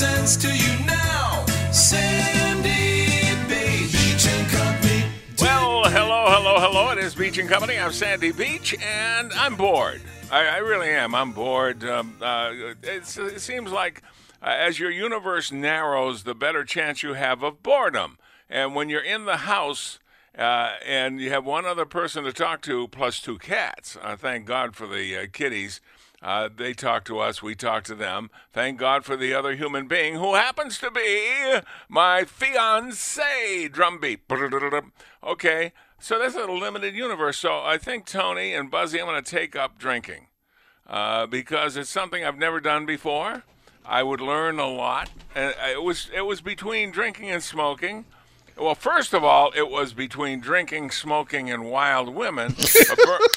930 presents to you now. Sandy Beach. Company. Well, hello, hello, hello. It is Beach and Company. I'm Sandy Beach, and I'm bored. I, I really am. I'm bored. Um, uh, it seems like uh, as your universe narrows, the better chance you have of boredom. And when you're in the house uh, and you have one other person to talk to plus two cats, uh, thank God for the uh, kitties. Uh, they talk to us, we talk to them. Thank God for the other human being who happens to be my fiance. Drumbeat. Okay, so that's a limited universe. So I think Tony and Buzzy, I'm going to take up drinking uh, because it's something I've never done before. I would learn a lot. And it was it was between drinking and smoking. Well, first of all, it was between drinking, smoking, and wild women.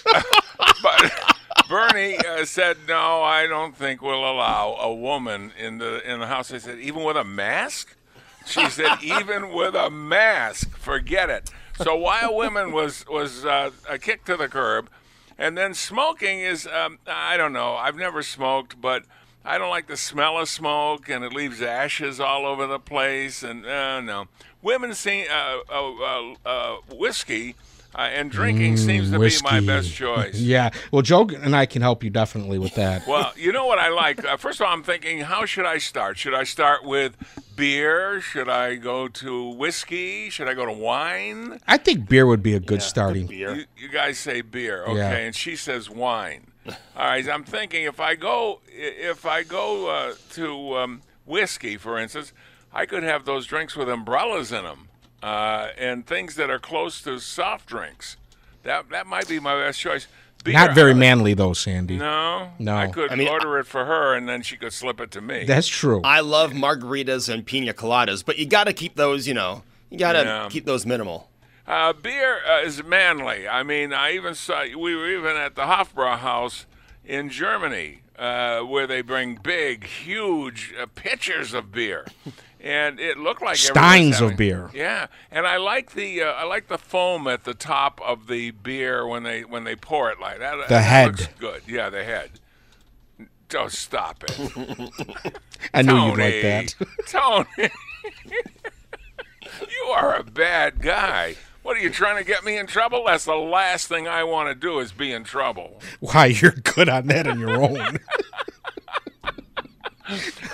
But Bernie uh, said, "No, I don't think we'll allow a woman in the in the house." I said, "Even with a mask?" She said, "Even with a mask, forget it." So wild women was was uh, a kick to the curb, and then smoking is um, I don't know. I've never smoked, but. I don't like the smell of smoke, and it leaves ashes all over the place. And uh, no, women see uh, uh, uh, uh, whiskey uh, and drinking seems to be my best choice. yeah. Well, Joe and I can help you definitely with that. Well, you know what I like? Uh, first of all, I'm thinking, how should I start? Should I start with beer? Should I go to whiskey? Should I go to wine? I think beer would be a good starting. You, you guys say beer, okay? Yeah. And she says wine. All right, I'm thinking if I go if I go uh, to um, whiskey, for instance, I could have those drinks with umbrellas in them uh, and things that are close to soft drinks. That that might be my best choice. Beer, Not very manly though, Sandy. No, No. I could I mean, order it for her, and then she could slip it to me. That's true. I love margaritas and pina coladas, but you got to keep those, you know, you got to Yeah. keep those minimal. Uh, beer uh, is manly. I mean, I even saw we were even at the Hofbrauhaus in Germany, uh, where they bring big, huge uh, pitchers of beer, and it looked like Steins of beer. Yeah, and I like the uh, I like the foam at the top of the beer when they when they pour it like that. The that head. looks good. Yeah, the head. Don't stop it. I knew you'd like that. Tony, you are a bad guy. What are you trying to get me in trouble? That's the last thing I want to do is be in trouble. Why you're good on that on your own.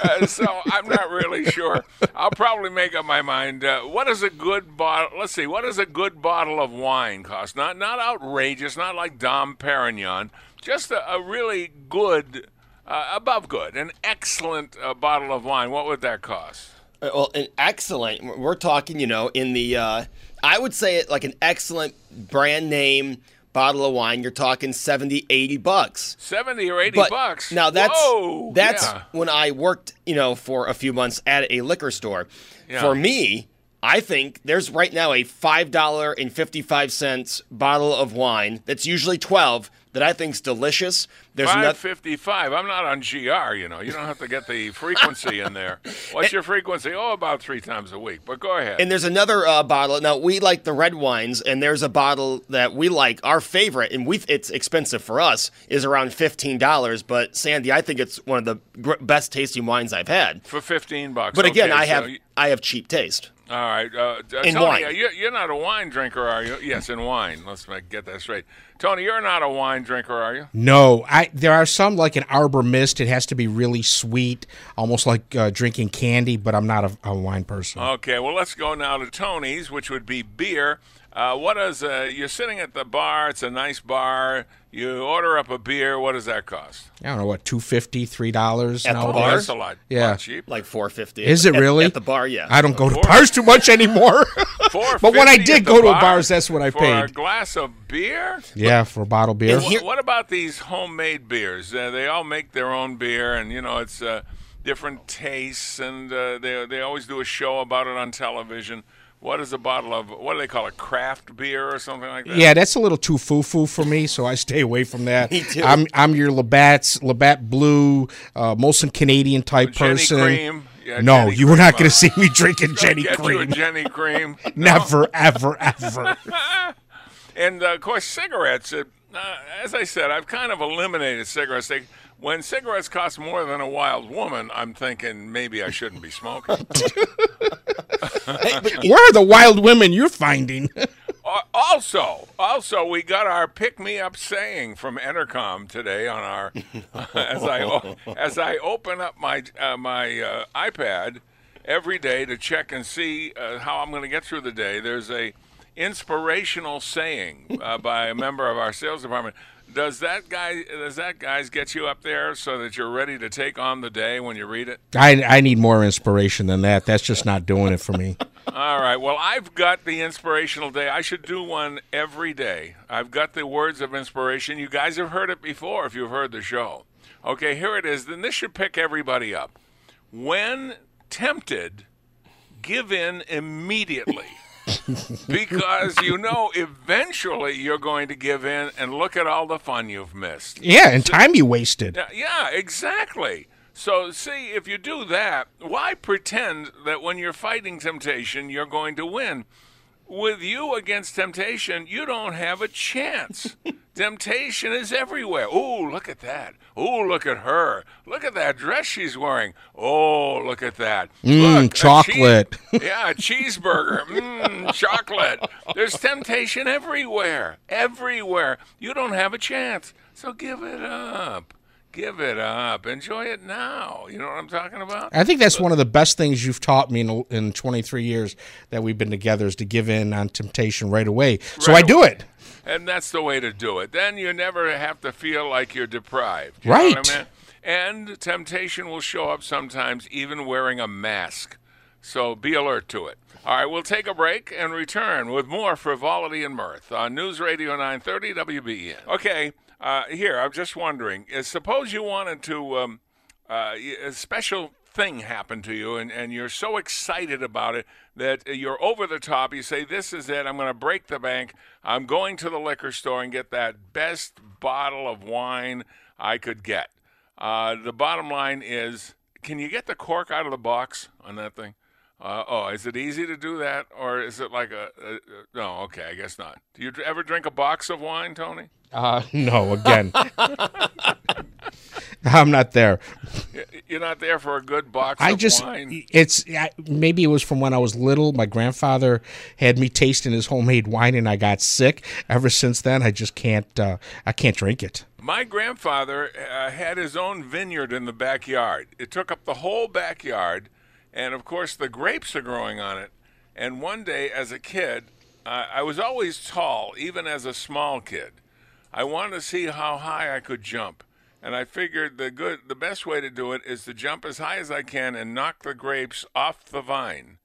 Uh, so I'm not really sure. I'll probably make up my mind. Uh, what is a good bottle? Let's see. What does a good bottle of wine cost? Not not outrageous. Not like Dom Perignon. Just a, a really good, uh, above good, an excellent uh, bottle of wine. What would that cost? Uh, Well, an excellent. we're- talking, you know, in the. Uh, I would say it like an excellent brand name bottle of wine. You're talking 70, 80 bucks. 70 or 80 But bucks. now that's Whoa, that's yeah. when I worked, you know, for a few months at a liquor store. Yeah. For me, I think there's right now a five dollar and fifty five cents bottle of wine that's usually twelve that I think's delicious. There's Five not, fifty-five. I'm not on GR. You know, you don't have to get the frequency in there. What's your frequency? Oh, about three times a week. But go ahead. and there's another uh, bottle. Now we like the red wines, and there's a bottle that we like. Our favorite, and we it's expensive for us, is around fifteen dollars. But Sandy, I think it's one of the gr- best tasting wines I've had. for fifteen bucks. But again, I so have y- I have cheap taste. All right. Uh, In Tony, wine. uh, you, you're not a wine drinker, are you? Yes, in wine. Let's make, get that straight. Tony, you're not a wine drinker, are you? No, I there are some like an Arbor Mist. It has to be really sweet, almost like uh, drinking candy. But I'm not a, a wine person. Okay, well, let's go now to Tony's, which would be beer. Uh, what is uh, you're sitting at the bar? It's a nice bar. You order up a beer. What does that cost? I don't know what two fifty, three dollars At the bar? That's a lot. Yeah. lot cheap. Like four fifty. Is it really at the bar? Yeah. I don't go to bars too much anymore. but when I did at the go to bar bars, that's what I for a paid. glass of beer. Yeah, for a bottle of beer. Here- What about these homemade beers? Uh, they all make their own beer, and you know it's uh, different tastes, and uh, they they always do a show about it on television. What is a bottle of what do they call it? Craft beer or something like that? Yeah, that's a little too foo foo for me, so I stay away from that. Me too. I'm I'm your Labatt's Labatt Blue, uh, Molson Canadian type Genny person. Cream. Yeah, no, Genny you were not going to see me drinking Genny Get you a Cream. Genny Cream. No? Never, ever, ever. And uh, of course, cigarettes. Uh, uh, as I said, I've kind of eliminated cigarettes. They, when cigarettes cost more than a wild woman, I'm thinking maybe I shouldn't be smoking. Where are the wild women you're finding? Uh, also, also, we got our pick-me-up saying from Entercom today on our as I as I open up my uh, my uh, iPad every day to check and see uh, how I'm going to get through the day. There's a inspirational saying uh, by a member of our sales department. Does that guy does that guys get you up there so that you're ready to take on the day when you read it? I I need more inspiration than that. That's just not doing it for me. All right. Well, I've got the inspirational day. I should do one every day. I've got the words of inspiration. You guys have heard it before if you've heard the show. Okay, here it is. Then this should pick everybody up. When tempted, give in immediately. because you know eventually you're going to give in and look at all the fun you've missed. Yeah, and time you wasted. Yeah, yeah, exactly. So, see, if you do that, why pretend that when you're fighting temptation, you're going to win? With you against temptation, you don't have a chance. temptation is everywhere. Oh, look at that. Oh, look at her. Look at that dress she's wearing. Oh, look at that. Mm, Look, a chocolate. yeah, a cheeseburger. Mmm, chocolate. There's temptation everywhere. Everywhere. You don't have a chance. So give it up. Give it up. Enjoy it now. You know what I'm talking about? I think that's one of the best things you've taught me in, in 23 years that we've been together is to give in on temptation right away. So I do it. And that's the way to do it. Then you never have to feel like you're deprived. You Right. I mean? And temptation will show up sometimes even wearing a mask. So be alert to it. All right, we'll take a break and return with more frivolity and mirth on News Radio 930 WBEN. Okay, uh, here, I'm just wondering uh, suppose you wanted to, um, uh, a special thing happened to you and, and you're so excited about it that you're over the top. You say, This is it. I'm going to break the bank. I'm going to the liquor store and get that best bottle of wine I could get. Uh, the bottom line is can you get the cork out of the box on that thing? Uh, oh, is it easy to do that, or is it like a, a, a? No, okay, I guess not. Do you ever drink a box of wine, Tony? Uh, no, again. I'm not there. You're not there for a good box I of just, wine. it's I, maybe it was from when I was little. My grandfather had me tasting his homemade wine, and I got sick. Ever since then, I just can't. Uh, I can't drink it. My grandfather uh, had his own vineyard in the backyard. It took up the whole backyard, and of course, the grapes are growing on it. And one day, as a kid, uh, I was always tall, even as a small kid. I wanted to see how high I could jump, and I figured the good, the best way to do it is to jump as high as I can and knock the grapes off the vine.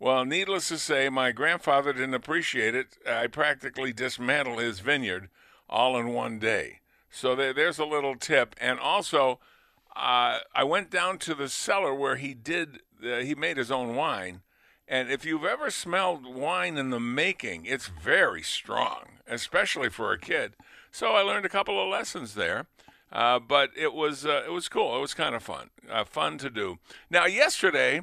Well, needless to say, my grandfather didn't appreciate it. I practically dismantled his vineyard all in one day. So there, there's a little tip. And also, uh, I went down to the cellar where he did, uh, he made his own wine, And if you've ever smelled wine in the making, it's very strong, especially for a kid. So I learned a couple of lessons there. Uh, but it was uh, it was cool. It was kind of fun, uh, fun to do. Now yesterday,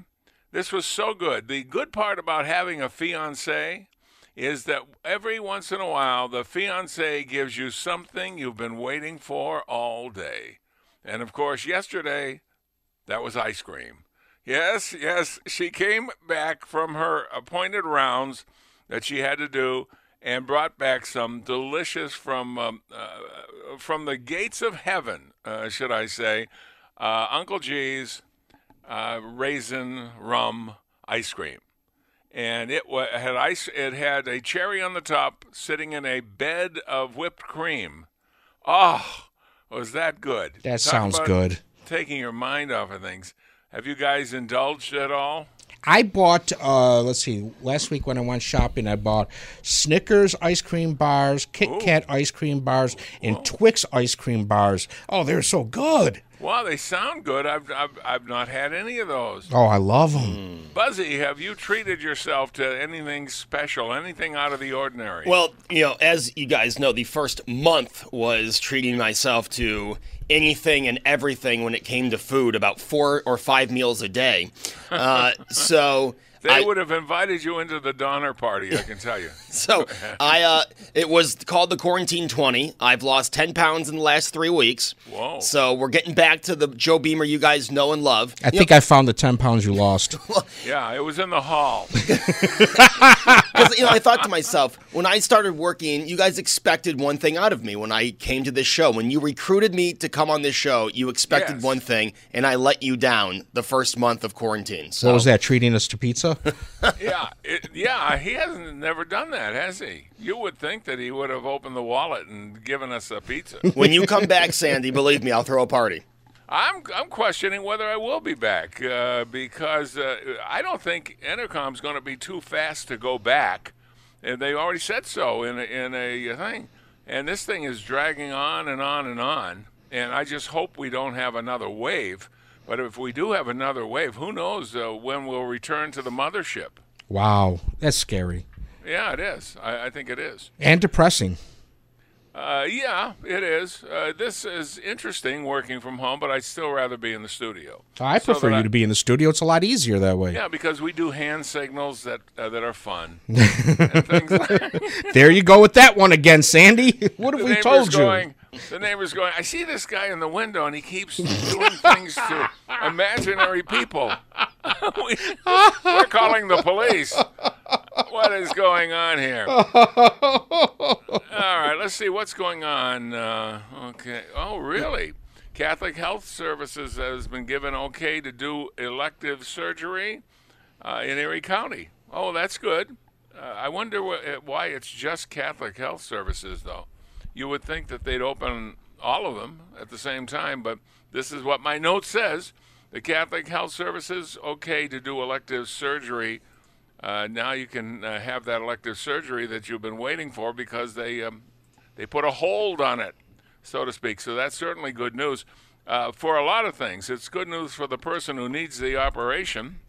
this was so good. The good part about having a fiance is that every once in a while, the fiance gives you something you've been waiting for all day. And of course, yesterday, that was ice cream. Yes, yes, she came back from her appointed rounds that she had to do and brought back some delicious from um, uh, from the gates of heaven, uh, should I say, uh, Uncle G's uh, raisin rum ice cream, and it had ice. It had a cherry on the top, sitting in a bed of whipped cream. Oh, was that good? That Talk sounds good. Taking your mind off of things. Have you guys indulged at all? I bought, uh, let's see, last week when I went shopping, I bought Snickers ice cream bars, Kit Kat ice cream bars, and Twix ice cream bars. Oh, they're so good. Wow, they sound good. I've, I've, I've not had any of those. Oh, I love them. Buzzy, have you treated yourself to anything special, anything out of the ordinary? Well, you know, as you guys know, the first month was treating myself to anything and everything when it came to food, about four or five meals a day. Uh, so. They I- would have invited you into the Donner party, I can tell you. So I, uh, it was called the quarantine twenty. I've lost ten pounds in the last three weeks. Whoa. So we're getting back to the Joe Beamer you guys know and love. I think I found the 10 pounds you lost. Yeah, it was in the hall. Because you know, I thought to myself, when I started working, you guys expected one thing out of me when I came to this show. When you recruited me to come on this show, you expected Yes. one thing, and I let you down the first month of quarantine. So What was that, treating us to pizza? yeah, it, yeah, he hasn't never done that, has he? You would think that he would have opened the wallet and given us a pizza. when you come back, Sandy, believe me, I'll throw a party. I'm I'm questioning whether I will be back uh, because uh, I don't think Entercom's going to be too fast to go back, and they already said so in a, in a thing. And this thing is dragging on and on and on. And I just hope we don't have another wave. But if we do have another wave, who knows uh, when we'll return to the mothership? wow, that's scary. Yeah, it is. I, I think it is. And depressing. Uh, yeah, it is. Uh, this is interesting working from home, but I'd still rather be in the studio. I So prefer you I- to be in the studio. It's a lot easier that way. Yeah, because we do hand signals that uh, that are fun. like, There you go with that one again, Sandy. What have we told you? going, The neighbor's going. I see this guy in the window, and he keeps doing things to imaginary people. we, we're calling the police. What is going on here? All right, let's see what's going on. Uh, okay. Oh, really? Catholic Health Services has been given okay to do elective surgery uh, in Erie County. Oh, that's good. Uh, I wonder wh- why it's just Catholic Health Services, though. You would think that they'd open all of them at the same time, but this is what my note says. The Catholic Health Services okay to do elective surgery. Uh, now you can uh, have that elective surgery that you've been waiting for because they um, they put a hold on it, so to speak. So that's certainly good news uh, for a lot of things. It's good news for the person who needs the operation.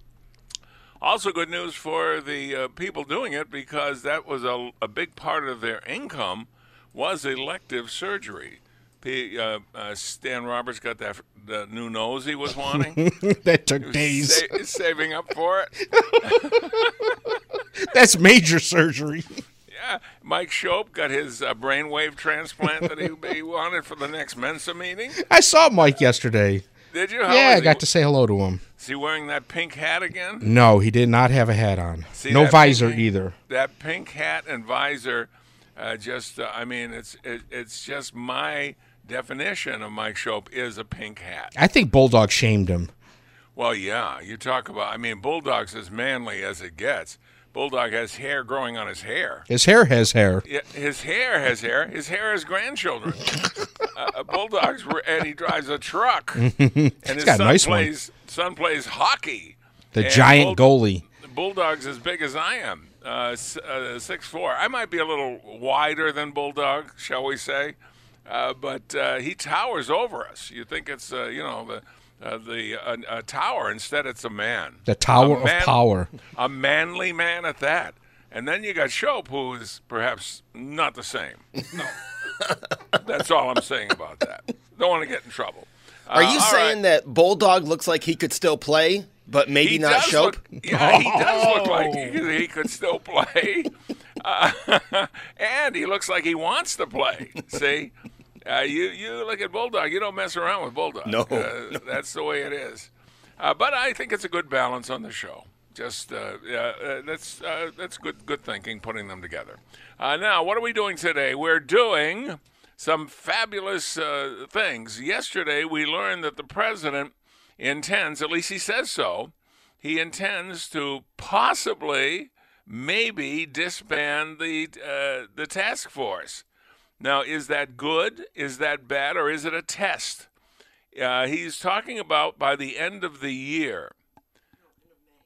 Also, good news for the uh, people doing it because that was a, a big part of their income was elective surgery. P, uh, uh, Stan Roberts got that the new nose he was wanting. that took He days. sa- saving up for it. That's major surgery. Yeah, Mike Schopp got his uh, brainwave transplant that he, he wanted for the next Mensa meeting. I saw Mike yesterday. Did you? How Yeah, I he? got to say hello to him. Is he wearing that pink hat again? No, he did not have a hat on. See no visor pink- either. That pink hat and visor, uh, just uh, I mean, it's it, it's just my definition of Mike Schopp is a pink hat. I think Bulldog shamed him. Well, yeah, you talk about. I mean, Bulldog's as manly as it gets. Bulldog has hair growing on his hair. His hair has hair. Yeah, his hair has hair. His hair has grandchildren. uh, Bulldog's re- and he drives a truck. and his got a son nice one. son plays hockey. The giant Bull- goalie. The Bulldog's as big as I am, uh, uh, six four. I might be a little wider than Bulldog, shall we say? Uh, but uh, he towers over us. You think it's uh, you know the uh, the uh, a tower. Instead, it's a man. The Tower man- of Power. A manly man at that. And then you got Schopp, who is perhaps not the same. No. That's all I'm saying about that. Don't want to get in trouble. Are you saying right. that Bulldog looks like he could still play, but maybe he not Schopp? Look, yeah, he does look like he, he could still play, uh, and he looks like he wants to play. See, uh, you you look at Bulldog. You don't mess around with Bulldog. No. uh, that's the way it is. Uh, but I think it's a good balance on the show. Just uh, yeah, uh, that's uh, that's good good thinking putting them together. Uh, now, what are we doing today? We're doing some fabulous uh, things. Yesterday, we learned that the president intends, at least he says so, he intends to possibly, maybe disband the uh, the task force. Now, is that good? Is that bad? Or is it a test? Uh, he's talking about by the end of the year.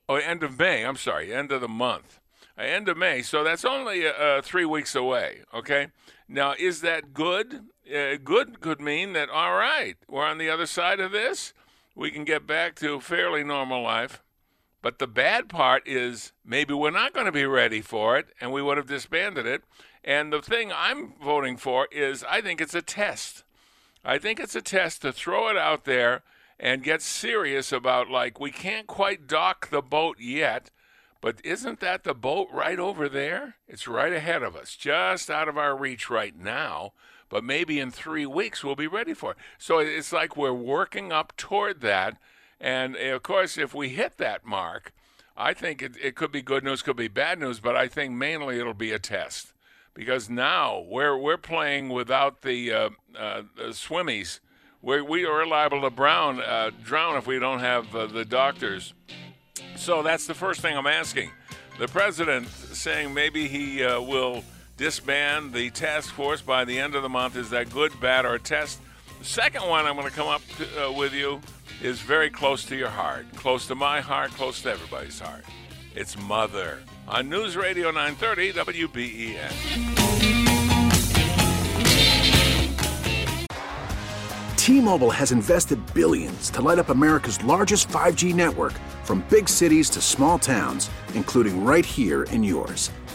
Oh, end of May. I'm sorry, end of the month. Uh, end of May. So that's only uh, three weeks away. Okay. Now, is that good? Uh, good could mean that all right, we're on the other side of this. We can get back to fairly normal life. But the bad part is maybe we're not going to be ready for it, and we would have disbanded it. And the thing I'm voting for is I think it's a test. I think it's a test to throw it out there and get serious about, like, we can't quite dock the boat yet, but isn't that the boat right over there? It's right ahead of us, just out of our reach right now, but maybe in three weeks we'll be ready for it. So it's like we're working up toward that. And uh, of course, if we hit that mark, I think it, it could be good news, could be bad news, but I think mainly it'll be a test because now we're we're playing without the, uh, uh, the swimmies. We're, we are liable to brown, uh, drown if we don't have uh, the doctors. So that's the first thing I'm asking. The president saying maybe he uh, will disband the task force by the end of the month. Is that good, bad, or test? The second one I'm going to come up to, uh, with you is very close to your heart, close to my heart, close to everybody's heart. It's Mother on News Radio 930 WBEN. T-Mobile has invested billions to light up America's largest 5G network from big cities to small towns, including right here in yours.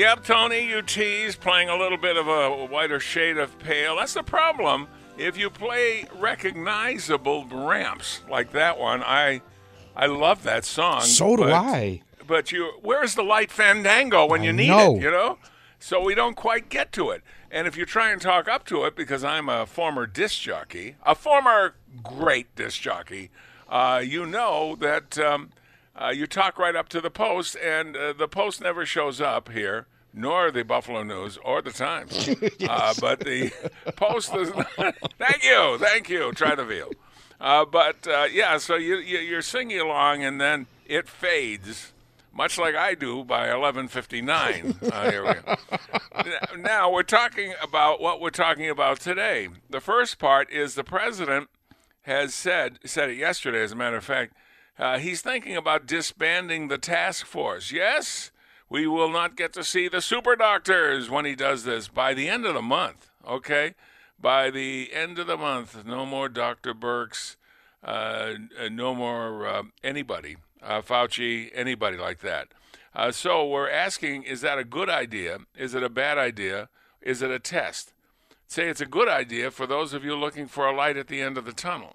Yep, Tony, you tease playing a little bit of a whiter shade of pale. That's the problem. If you play recognizable ramps like that one, I I love that song. So do but- I. But you, where's the light fandango when I you need know. it? You know, so we don't quite get to it. And if you try and talk up to it, because I'm a former disc jockey, a former great disc jockey, uh, you know that um, uh, you talk right up to the post, and uh, the post never shows up here, nor the Buffalo News or the Times. uh, but the post is. thank you, thank you. Try the veal. Uh, but uh, yeah, so you, you you're singing along, and then it fades, much like I do by 11:59. Uh, here we go. Now we're talking about what we're talking about today. The first part is the president has said said it yesterday, as a matter of fact. Uh, he's thinking about disbanding the task force. Yes, we will not get to see the super doctors when he does this by the end of the month. Okay, by the end of the month, no more Dr. Birx, uh, uh, no more uh, anybody, uh, Fauci, anybody like that. Uh, so we're asking: Is that a good idea? Is it a bad idea? Is it a test? say it's a good idea for those of you looking for a light at the end of the tunnel.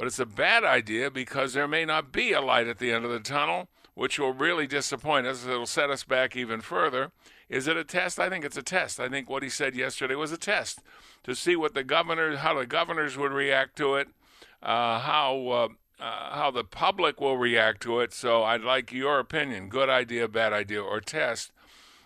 But it's a bad idea because there may not be a light at the end of the tunnel, which will really disappoint us. It'll set us back even further. Is it a test? I think it's a test. I think what he said yesterday was a test to see what the governor, how the governors would react to it, uh, how uh, uh, how the public will react to it. So I'd like your opinion: good idea, bad idea, or test.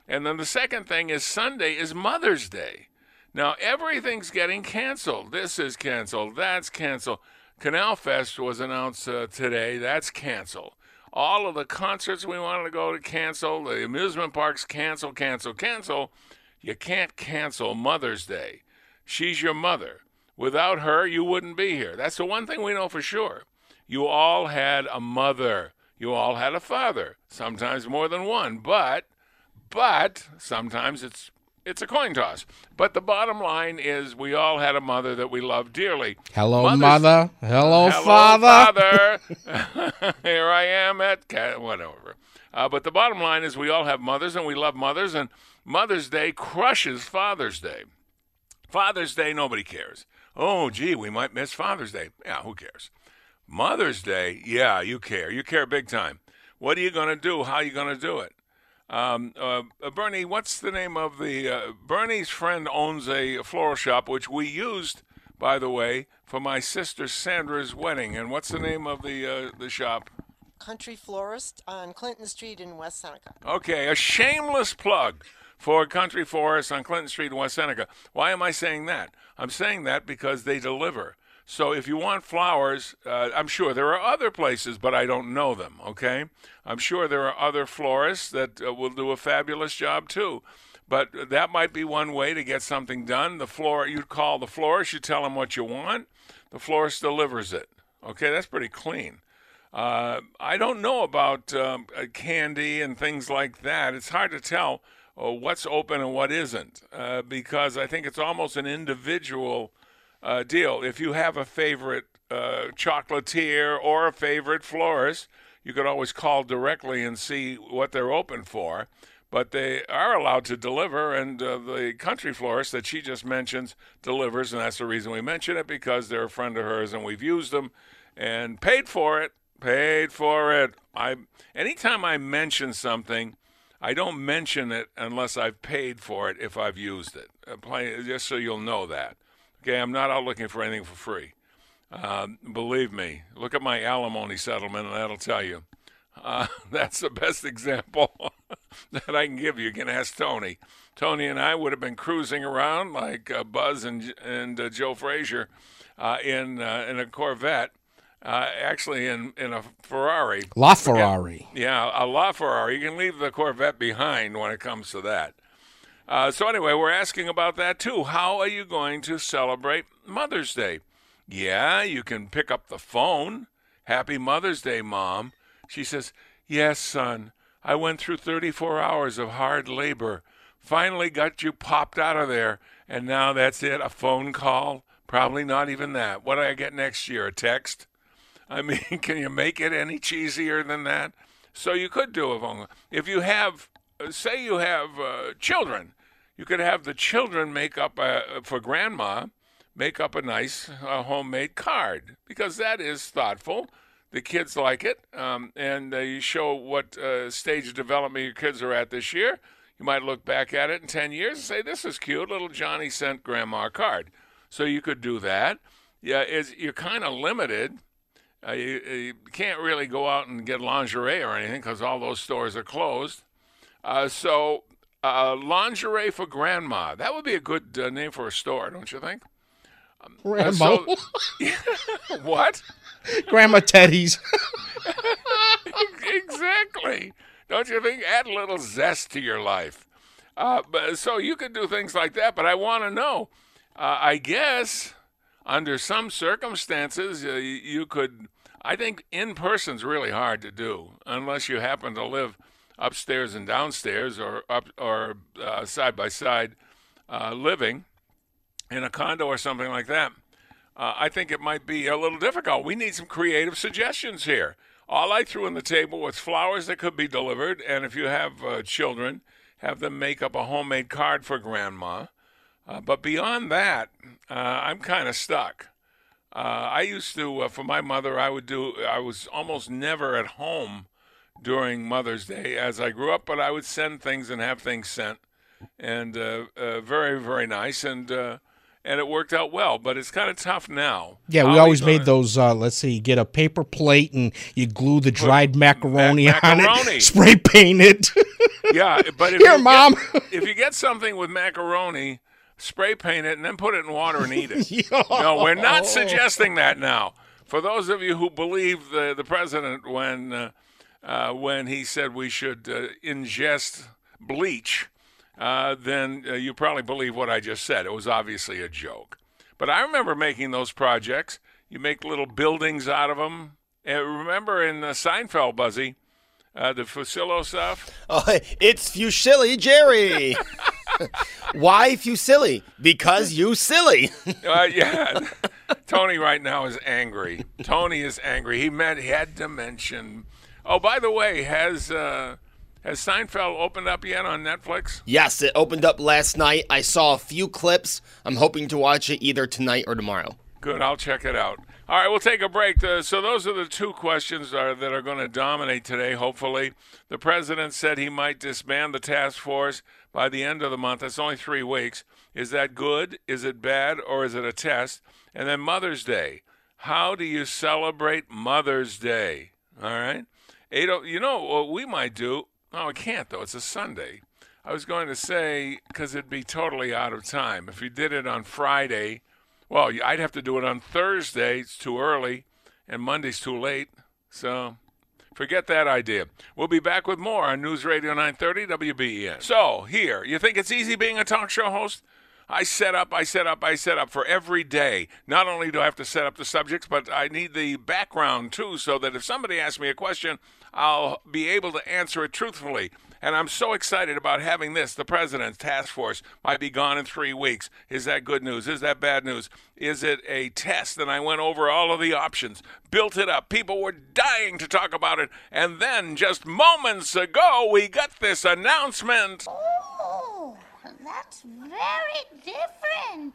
And then the second thing is Sunday is Mother's Day. Now everything's getting canceled. This is canceled. That's canceled. Canal Fest was announced uh, today. That's canceled. All of the concerts we wanted to go to cancel. The amusement parks cancel, cancel, cancel. You can't cancel Mother's Day. She's your mother. Without her, you wouldn't be here. That's the one thing we know for sure. You all had a mother. You all had a father. Sometimes more than one, but but sometimes it's it's a coin toss. But the bottom line is we all had a mother that we loved dearly. Hello, Mothers- mother. Hello, Hello, father. father. Here I am at whatever. Uh, but the bottom line is we all have mothers and we love mothers, and Mother's Day crushes Father's Day. Father's Day, nobody cares. Oh, gee, we might miss Father's Day. Yeah, who cares? Mother's Day, yeah, you care. You care big time. What are you going to do? How are you going to do it? Um, uh, Bernie, what's the name of the. Uh, Bernie's friend owns a floral shop, which we used, by the way, for my sister Sandra's wedding. And what's the name of the, uh, the shop? Country Florist on Clinton Street in West Seneca. Okay, a shameless plug for Country Florist on Clinton Street in West Seneca. Why am I saying that? I'm saying that because they deliver. So if you want flowers, uh, I'm sure there are other places, but I don't know them, okay? I'm sure there are other florists that uh, will do a fabulous job too. But that might be one way to get something done. The floor, you call the florist, you tell them what you want, the florist delivers it. Okay, that's pretty clean. Uh, I don't know about um, uh, candy and things like that. It's hard to tell uh, what's open and what isn't uh, because I think it's almost an individual uh, deal. If you have a favorite uh, chocolatier or a favorite florist, you could always call directly and see what they're open for. But they are allowed to deliver, and uh, the country florist that she just mentions delivers, and that's the reason we mention it because they're a friend of hers, and we've used them and paid for it. Paid for it. I anytime I mention something, I don't mention it unless I've paid for it if I've used it. Uh, just so you'll know that. Okay, I'm not out looking for anything for free. Uh, believe me, look at my alimony settlement, and that'll tell you. Uh, that's the best example that I can give you. You can ask Tony. Tony and I would have been cruising around like uh, Buzz and and uh, Joe Frazier uh, in uh, in a Corvette, uh, actually in in a Ferrari. La Ferrari. Yeah, a La Ferrari. You can leave the Corvette behind when it comes to that. Uh, so anyway, we're asking about that too. How are you going to celebrate Mother's Day? Yeah, you can pick up the phone. Happy Mother's Day, Mom. She says, Yes, son. I went through 34 hours of hard labor. Finally got you popped out of there. And now that's it. A phone call? Probably not even that. What do I get next year? A text? I mean, can you make it any cheesier than that? So you could do a phone. If you have, say, you have uh, children, you could have the children make up a, for grandma, make up a nice uh, homemade card because that is thoughtful. The kids like it, um, and uh, you show what uh, stage of development your kids are at this year. You might look back at it in 10 years and say, This is cute. Little Johnny sent grandma a card. So you could do that. Yeah, you're kind of limited. Uh, you, you can't really go out and get lingerie or anything because all those stores are closed. Uh, so, uh, lingerie for grandma. That would be a good uh, name for a store, don't you think? Um, uh, so- what? Grandma Teddy's. exactly. Don't you think? Add a little zest to your life. Uh, but so you could do things like that. But I want to know. Uh, I guess under some circumstances, uh, you, you could. I think in person's really hard to do unless you happen to live upstairs and downstairs or up or uh, side by side uh, living in a condo or something like that. Uh, I think it might be a little difficult. We need some creative suggestions here. All I threw on the table was flowers that could be delivered, and if you have uh, children, have them make up a homemade card for grandma. Uh, but beyond that, uh, I'm kind of stuck. I used to, for my mother, I would do, I was almost never at home during Mother's Day as I grew up, but I would send things and have things sent. And uh, uh, very, very nice. And, uh, and it worked out well, but it's kind of tough now. Yeah, we always made those. Uh, let's see, you get a paper plate and you glue the dried macaroni, mac- on macaroni. it, spray paint it. Yeah, but if Here, you Mom. Get, if you get something with macaroni, spray paint it and then put it in water and eat it. no, we're not suggesting that now. For those of you who believe the the president when uh, uh, when he said we should uh, ingest bleach, uh, then uh, you probably believe what I just said. It was obviously a joke. But I remember making those projects. You make little buildings out of them. And remember in Seinfeld, Buzzy, uh, the Fusillo stuff. Oh, it's Fusilli Jerry. Why Fusilli? Because you silly. Uh, yeah, Tony right now is angry. Tony is angry. He meant he had to mention. Oh, by the way, has uh, has Seinfeld opened up yet on Netflix? yes, it opened up last night. I saw a few clips. I'm hoping to watch it either tonight or tomorrow. Good, I'll check it out. All right, we'll take a break. Uh, so those are the two questions are, that are going to dominate today. Hopefully, the president said he might disband the task force by the end of the month. That's only three weeks. Is that good? Is it bad? Or is it a test? And then Mother's Day. How do you celebrate Mother's Day? All right, eight. oh- You know what we might do? Oh, I can't though. It's a Sunday. I was going to say because it'd be totally out of time if you did it on Friday. Well, I'd have to do it on Thursday. It's too early, and Monday's too late. So forget that idea. We'll be back with more on News Radio 930 WBEN. So, here, you think it's easy being a talk show host? I set up, I set up, I set up for every day. Not only do I have to set up the subjects, but I need the background too, so that if somebody asks me a question, I'll be able to answer it truthfully. And I'm so excited about having this. The president's task force might be gone in three weeks. Is that good news? Is that bad news? Is it a test? And I went over all of the options, built it up. People were dying to talk about it. And then just moments ago, we got this announcement. Oh, that's very different.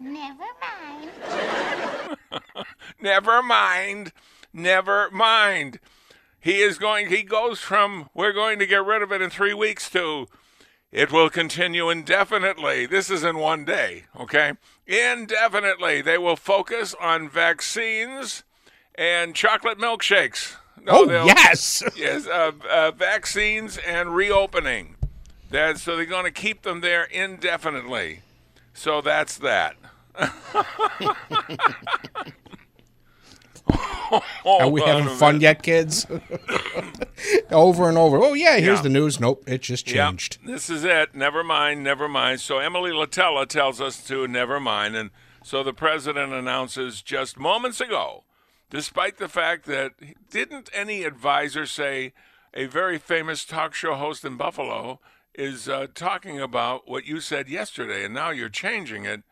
Never mind. Never mind. Never mind. He is going, he goes from, we're going to get rid of it in three weeks to, it will continue indefinitely. This is in one day, okay? Indefinitely. They will focus on vaccines and chocolate milkshakes. No, oh they'll- yes. Yes, uh, uh, vaccines and reopening. That, so they're going to keep them there indefinitely. So that's that. Are we oh, having fun yet, kids? over and over. Oh yeah, here's Yeah. the news. Nope, it just Yep, changed. This is it. Never mind, never mind. So Emily Litella tells us to never mind. And so the president announces just moments ago, despite the fact that didn't any advisor say a very famous talk show host in Buffalo is uh, talking about what you said yesterday, and now you're changing it.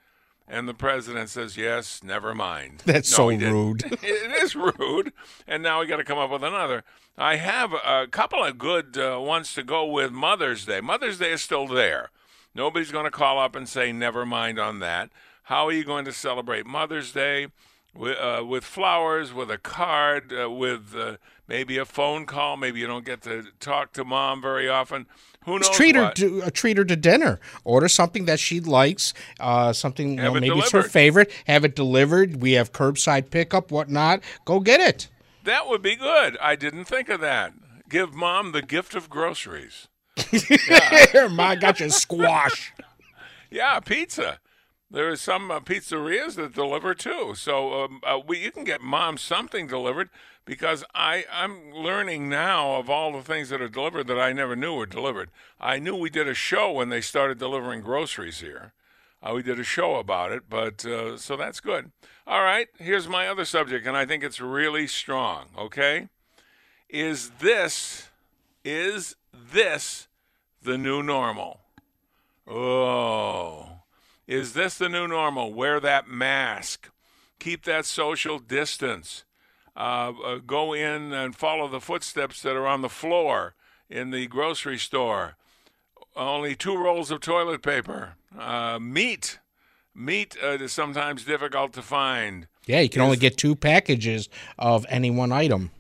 And the president says, "Yes, never mind." That's No, so rude. it is rude, and now we got to come up with another. I have a couple of good uh, ones to go with Mother's Day. Mother's Day is still there. Nobody's going to call up and say never mind on that. How are you going to celebrate Mother's Day? With, uh, with flowers, with a card, uh, with uh, maybe a phone call. Maybe you don't get to talk to mom very often. Who knows? Treat her to uh, treat her to dinner. Order something that she likes. Uh, something you know, maybe it's her favorite. Have it delivered. We have curbside pickup, whatnot. Go get it. That would be good. I didn't think of that. Give mom the gift of groceries. Here, Ma, got you squash. Yeah, pizza. There are some uh, pizzerias that deliver too. So um, uh, we, you can get mom something delivered because I, I'm learning now of all the things that are delivered that I never knew were delivered. I knew we did a show when they started delivering groceries here. Uh, we did a show about it, but uh, so that's good. All right, here's my other subject, and I think it's really strong. Okay, is this is this the new normal? Oh, is this the new normal? Wear that mask, keep that social distance, uh, uh, go in and follow the footsteps that are on the floor in the grocery store. only two rolls of toilet paper. Uh, meat, meat uh, is sometimes difficult to find. Yeah, you can only get two packages of any one item.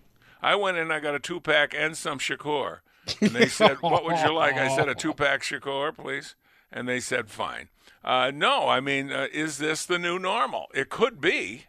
I went in, I got a two pack and some Shakur. And they said, What would you like? I said, A two pack Shakur, please. And they said, Fine. Uh, no, I mean, uh, is this the new normal? It could be.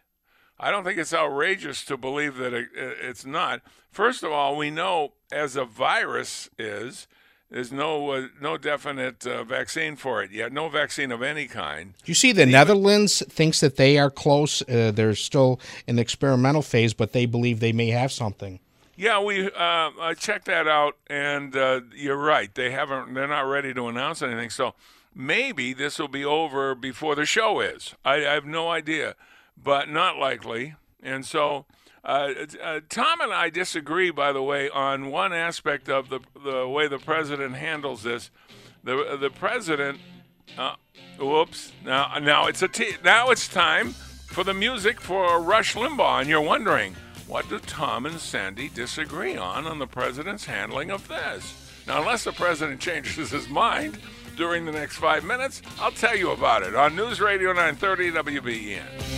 I don't think it's outrageous to believe that it, it's not. First of all, we know as a virus is, there's no uh, no definite uh, vaccine for it yet. No vaccine of any kind. You see the Netherlands thinks that they are close? Uh, they're still in the experimental phase, but they believe they may have something. Yeah, we uh, checked that out, and uh, you're right. They haven't. They're not ready to announce anything. So maybe this will be over before the show is. I, I have no idea, but not likely. And so. Uh, uh, Tom and I disagree, by the way, on one aspect of the the way the president handles this. The the president, uh, whoops! Now now it's a t- now it's time for the music for Rush Limbaugh, and you're wondering what do Tom and Sandy disagree on on the president's handling of this? Now, unless the president changes his mind during the next five minutes, I'll tell you about it on News Radio 930 WBEN.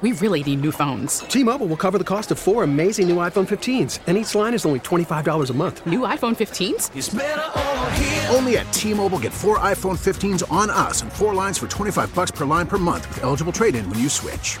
We really need new phones. T-Mobile will cover the cost of four amazing new iPhone 15s, and each line is only $25 a month. New iPhone 15s? Only at T-Mobile get four iPhone 15s on us and four lines for 25 bucks per line per month with eligible trade-in when you switch.